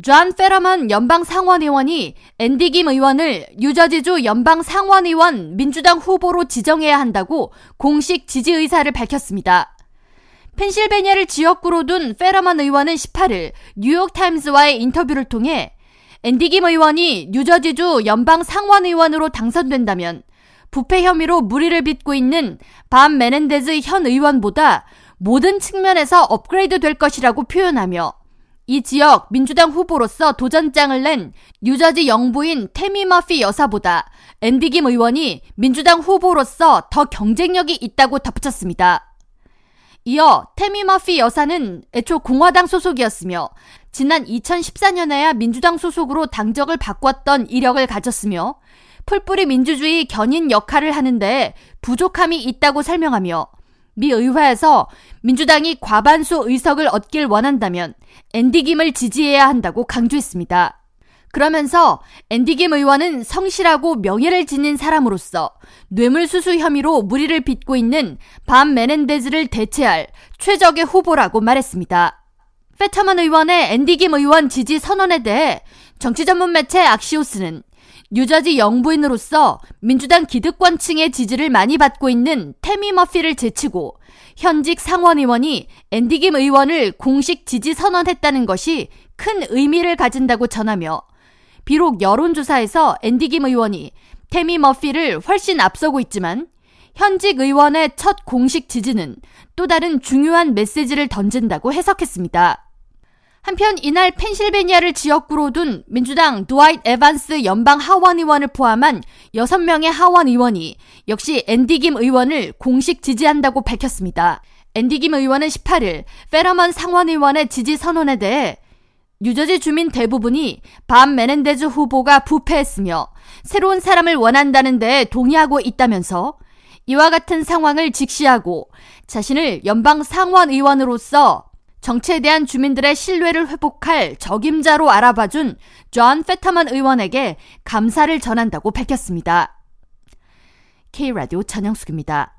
존 페터먼 연방 상원의원이 앤디 김 의원을 뉴저지주 연방 상원의원 민주당 후보로 지정해야 한다고 공식 지지 의사를 밝혔습니다. 펜실베니아를 지역구로 둔 페터먼 의원은 18일 뉴욕타임스와의 인터뷰를 통해 앤디 김 의원이 뉴저지주 연방 상원의원으로 당선된다면 부패 혐의로 물의를 빚고 있는 밥 메넨데즈 현 의원보다 모든 측면에서 업그레이드 될 것이라고 표현하며 이 지역 민주당 후보로서 도전장을 낸 뉴저지 영부인 테미 머피 여사보다 앤디 김 의원이 민주당 후보로서 더 경쟁력이 있다고 덧붙였습니다. 이어 테미 머피 여사는 애초 공화당 소속이었으며 지난 2014년에야 민주당 소속으로 당적을 바꿨던 이력을 가졌으며 풀뿌리 민주주의 견인 역할을 하는데 부족함이 있다고 설명하며 미 의회에서 민주당이 과반수 의석을 얻길 원한다면 앤디 김을 지지해야 한다고 강조했습니다. 그러면서 앤디 김 의원은 성실하고 명예를 지닌 사람으로서 뇌물수수 혐의로 무리를 빚고 있는 밤 메넨데즈를 대체할 최적의 후보라고 말했습니다. 페터먼 의원의 앤디 김 의원 지지 선언에 대해 정치 전문 매체 악시오스는 뉴저지 영부인으로서 민주당 기득권층의 지지를 많이 받고 있는 테미 머피를 제치고 현직 상원의원이 앤디 김 의원을 공식 지지 선언했다는 것이 큰 의미를 가진다고 전하며 비록 여론조사에서 앤디 김 의원이 테미 머피를 훨씬 앞서고 있지만 현직 의원의 첫 공식 지지는 또 다른 중요한 메시지를 던진다고 해석했습니다. 한편 이날 펜실베니아를 지역구로 둔 민주당 드와이트 에반스 연방 하원 의원을 포함한 6명의 하원 의원이 역시 앤디 김 의원을 공식 지지한다고 밝혔습니다. 앤디 김 의원은 18일 페터먼 상원 의원의 지지 선언에 대해 뉴저지 주민 대부분이 밥 메넨데즈 후보가 부패했으며 새로운 사람을 원한다는 데 동의하고 있다면서 이와 같은 상황을 직시하고 자신을 연방 상원 의원으로서 정치에 대한 주민들의 신뢰를 회복할 적임자로 알아봐준 존 페터먼 의원에게 감사를 전한다고 밝혔습니다. K라디오 전영숙입니다.